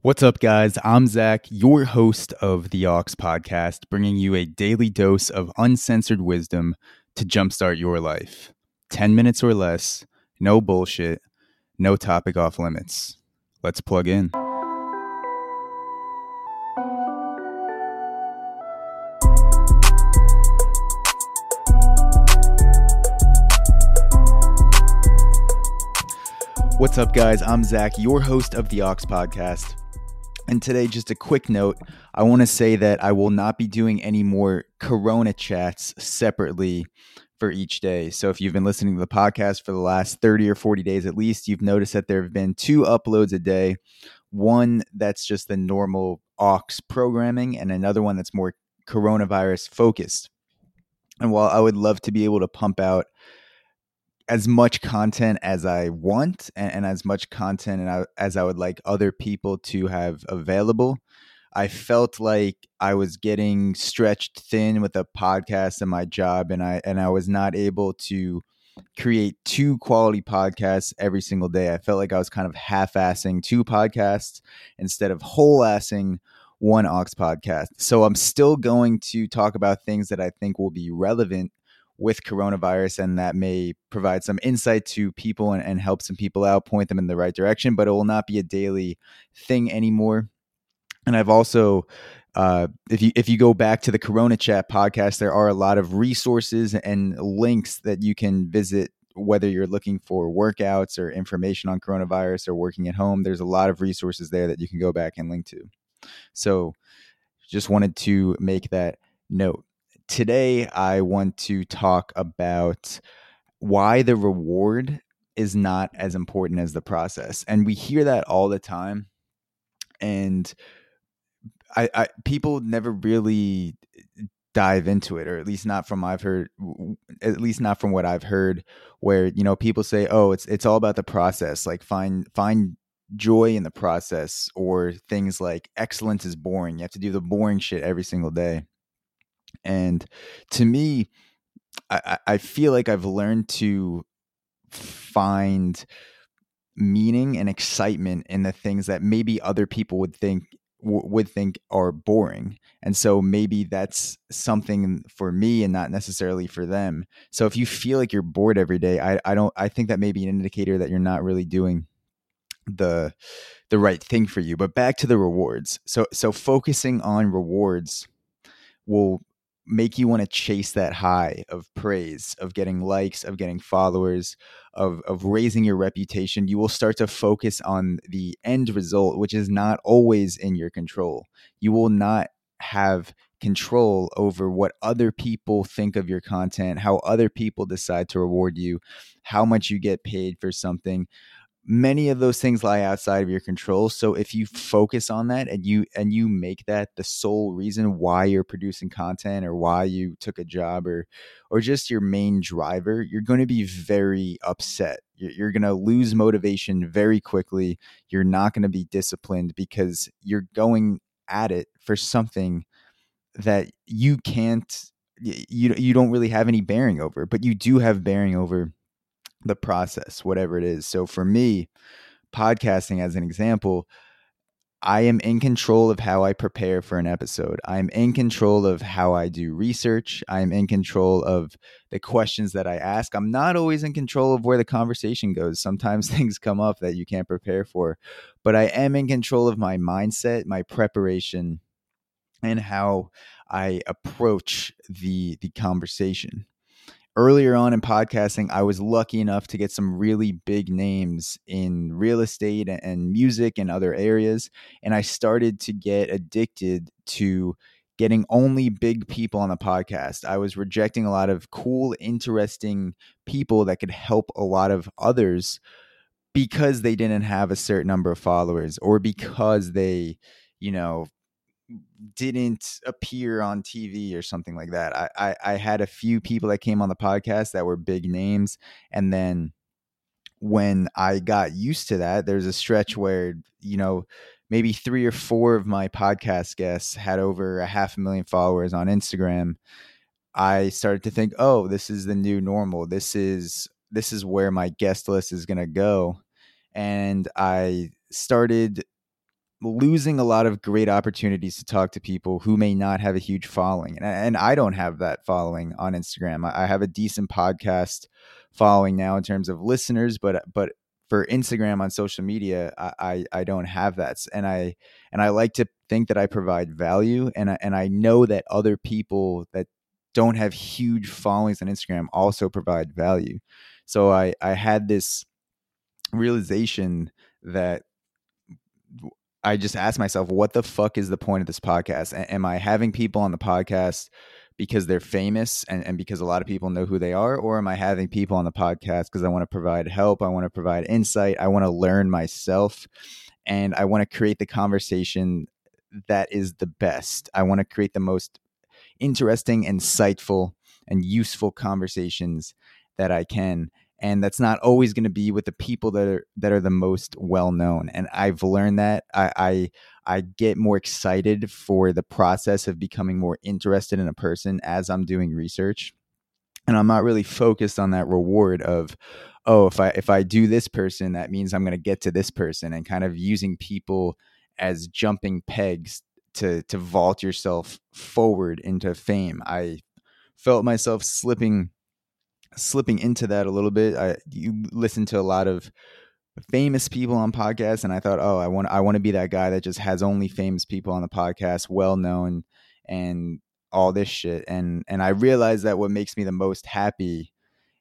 What's up, guys? I'm Zach, your host of the Aux podcast, bringing you a daily dose of uncensored wisdom to jumpstart your life. 10 minutes or less, no bullshit, no topic off limits. Let's plug in. What's up, guys? I'm Zach, your host of the Aux podcast. And today, just a quick note I want to say that I will not be doing any more Corona chats separately for each day. So, if you've been listening to the podcast for the last 30 or 40 days at least, you've noticed that there have been two uploads a day one that's just the normal aux programming, and another one that's more coronavirus focused. And while I would love to be able to pump out as much content as I want and, and as much content and I, as I would like other people to have available. I felt like I was getting stretched thin with a podcast and my job, and I and I was not able to create two quality podcasts every single day. I felt like I was kind of half-assing two podcasts instead of whole-assing one Aux podcast. So I'm still going to talk about things that I think will be relevant with coronavirus and that may provide some insight to people and, and, help some people out point them in the right direction but it will not be a daily thing anymore. And i've also uh, if you if you go back to the corona chat podcast there are a lot of resources and links that you can visit whether you're looking for workouts or information on coronavirus or working at home. There's a lot of resources there that you can go back and link to. So just wanted to make that note today I want to talk about why the reward is not as important as the process. And we hear that all the time. And I, I people never really dive into it or at least not from I've heard at least not from what I've heard where you know people say oh it's it's all about the process like find find joy in the process or things like excellence is boring you have to do the boring shit every single day and to me, I, I feel like I've learned to find meaning and excitement in the things that maybe other people would think would think are boring. And so maybe that's something for me and not necessarily for them. So if you feel like you're bored every day i, I don't i think that may be an indicator that you're not really doing the the right thing for you. But back to the rewards. So so focusing on rewards will make you want to chase that high of praise, of getting likes, of getting followers, of of raising your reputation, you will start to focus on the end result, which is not always in your control. You will not have control over what other people think of your content, how other people decide to reward you, how much you get paid for something many of those things lie outside of your control. So if you mm-hmm. focus on that and you and you make that the sole reason why you're producing content or why you took a job or or just your main driver you're going to be very upset. You're going to lose motivation very quickly. You're not going to be disciplined because you're going at it for something that you can't you you don't really have any bearing over but you do have bearing over the process, whatever it is. So for me, podcasting as an example, I am in control of how I prepare for an episode. I'm in control of how I do research. I'm in control of the questions that I ask. I'm not always in control of where the conversation goes. Sometimes things come up that you can't prepare for, but I am in control of my mindset, my preparation, and how I approach the the conversation earlier on in podcasting, I was lucky enough to get some really big names in real estate and music and other areas. And I started to get addicted to getting only big people on the podcast. I was rejecting a lot of cool, interesting people that could help a lot of others because they didn't have a certain number of followers or because they, you know, didn't appear on TV or something like that. I, I, I had a few people that came on the podcast that were big names, and then when I got used to that, there's a stretch mm-hmm. where you know maybe three or four of my podcast guests had over a half a million followers on Instagram. I started to think, oh, this is the new normal. This is this is where my guest list is going to go, and I started losing a lot of great opportunities to talk to people who may not have a huge following. And, and I don't have that following on Instagram. I, I have a decent podcast following now in terms of listeners, but but for Instagram on social media, I, I, I don't have that, and I and I like to think that I provide value, and I, and I know that other people that don't have huge followings on Instagram also provide value. So I I had this realization that I just asked myself, what the fuck is the point of this podcast? A- am I having people on the podcast because they're famous and, and because a lot of people know who they are? Or am I having people on the podcast because I want to provide help? I want to provide insight. I want to learn myself. And I want to create the conversation that is the best. I want to create the most interesting, insightful, and useful conversations that I can and that's not always going to be with the people that are that are the most well known and i've learned that. I, I i get more excited for the process of becoming more interested in a person as i'm doing research and i'm not really focused on that reward of oh if i if i do this person that means i'm going to get to this person and kind of using people as jumping pegs to to vault yourself forward into fame. I felt myself slipping slipping into that a little bit. I you listen to a lot of famous people on podcasts and I thought, "Oh, I want I want to be that guy that just has only famous people on the podcast, well known and all this shit." And and I realized that what makes me the most happy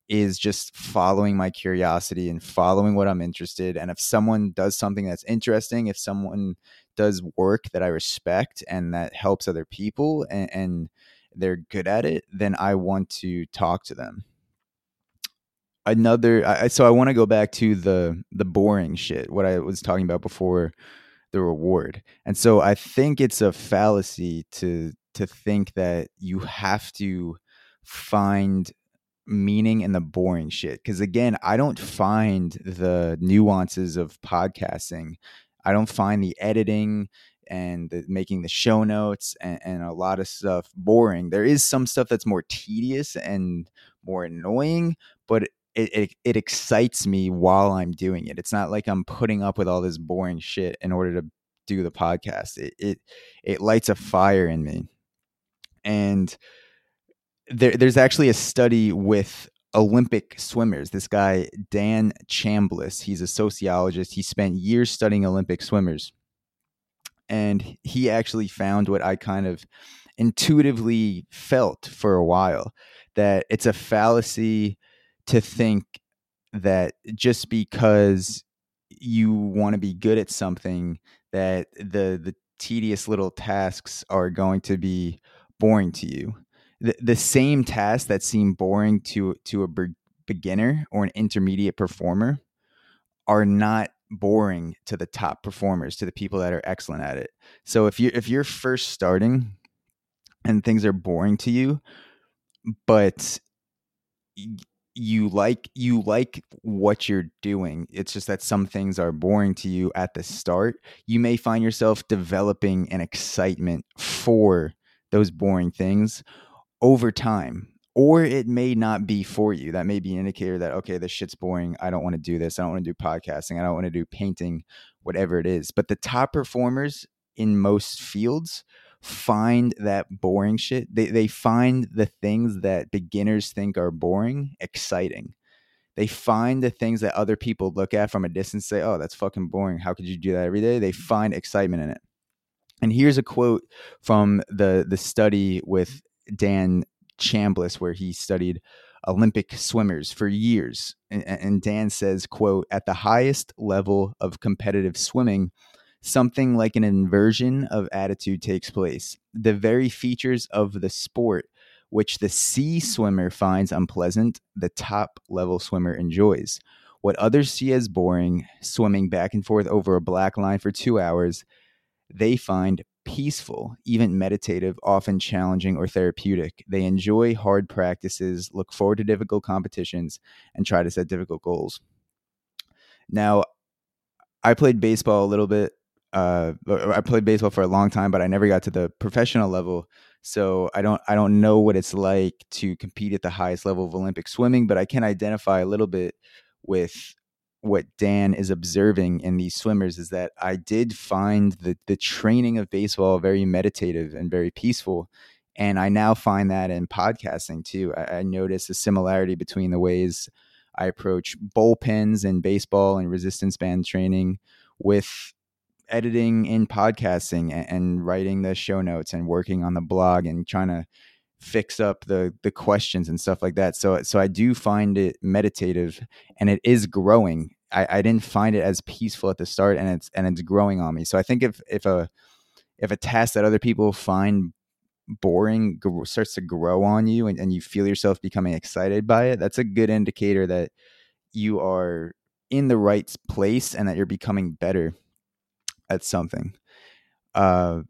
is just following my curiosity and following what I'm interested and if someone does something that's interesting, if someone does work that I respect and that helps other people and, and they're good at it, then I want to talk to them another I, so i want to go back to the the boring shit what i was talking about before the reward. And so i think it's a fallacy to to think that you have to find meaning in the boring shit. Because again i don't find the nuances of podcasting. I don't find the editing and the, making the show notes and, and, a lot of stuff boring. There is some stuff that's more tedious and more annoying, but it, it, it excites me while I'm doing it. It's not like I'm putting up with all this boring shit in order to do the podcast. It it it lights a fire in me. And there, there's actually a study with Olympic swimmers. This guy Dan Chambliss, he's a sociologist. He spent years studying Olympic swimmers. And he actually found what I kind of intuitively felt for a while that it's a fallacy to think that just because you want to be good at something that the the tedious little tasks are going to be boring to you. The, the same tasks that seem boring to to a be- beginner or an intermediate performer are not boring to the top performers to the people that are excellent at it. So if you if you're first starting and things are boring to you but you like you like what you're doing. It's just that some things are boring to you at the start. You may find yourself developing an excitement for those boring things over time or it may not be for you. That may be an indicator that okay this shit's boring. I don't want to do this. I don't want to do podcasting. I don't want to do painting whatever it is. But the top performers in most fields find that boring shit. They they find the things that beginners think are boring exciting. They find the things that other people look at from a distance say, "Oh, that's fucking boring. How could you do that every day?" They find excitement in it. And here's a quote from the the study with Dan Chambliss where he studied Olympic swimmers for years. And, and Dan says, quote, at the highest level of competitive swimming, something like an inversion of attitude takes place. The very features of the sport, which the C swimmer finds unpleasant, the top level swimmer enjoys. What others see as boring, swimming back and forth over a black line for two hours, they find peaceful, even meditative, often challenging or therapeutic. They enjoy hard practices, look forward to difficult competitions, and try to set difficult goals. Now, I played baseball a little bit uh, I played baseball for a long time, but I never got to the professional level. So I don't I don't know what it's like to compete at the highest level of Olympic swimming, but I can identify a little bit with what Dan is observing in these swimmers is that I did find the the training of baseball very meditative and very peaceful. And I now find that in podcasting too. I, I notice a similarity between the ways I approach bullpens and baseball and resistance band training with editing and podcasting and, and writing the show notes and working on the blog and trying to fix up the the questions and stuff like that. So so I do find it meditative and it is growing. I, I didn't find it as peaceful at the start and it's and it's growing on me. So I think if if a if a task that other people find boring starts to grow on you and, and you feel yourself becoming excited by it, that's a good indicator that you are in the right place and that you're becoming better at something. Uh,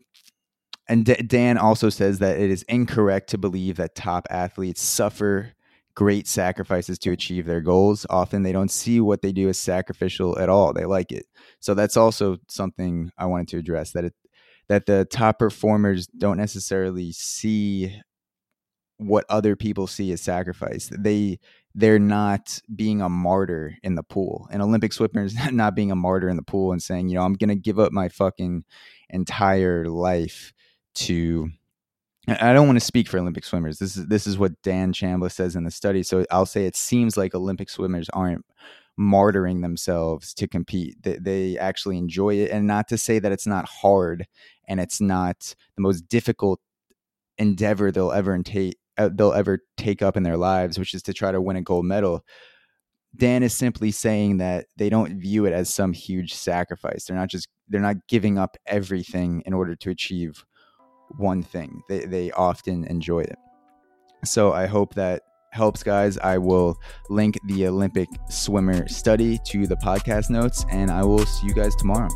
and D- Dan also says that it is incorrect to believe that top athletes suffer great sacrifices to achieve their goals. Often they don't see what they do as sacrificial at all. They like it. So that's also something I wanted to address that it that the top performers don't necessarily see what other people see as sacrifice. They they're not being a martyr in the pool. An Olympic swimmer is not being a martyr in the pool and saying, you know, I'm going to give up my fucking entire life to I don't want to speak for Olympic swimmers. This is this is what Dan Chambliss says in the study. So I'll say it seems like Olympic swimmers aren't martyring themselves to compete. They, they actually enjoy it, and not to say that it's not hard and it's not the most difficult endeavor they'll ever uh, they'll ever take up in their lives, which is to try to win a gold medal. Dan is simply saying that they don't view it as some huge sacrifice. They're not just they're not giving up everything in order to achieve one thing. They they often enjoy it. So I hope that helps, guys. I will link the Olympic swimmer study to the podcast notes, and I will see you guys tomorrow.